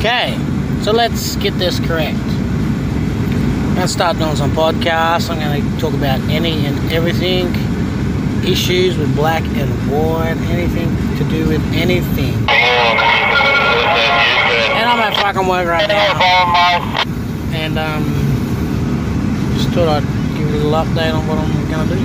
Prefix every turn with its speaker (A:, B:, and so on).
A: Okay, so let's get this correct. I'm gonna start doing some podcasts. I'm gonna talk about any and everything, issues with black and white, anything to do with anything. And I'm at fucking work right now. And um, just thought I'd give you a little update on what I'm gonna do.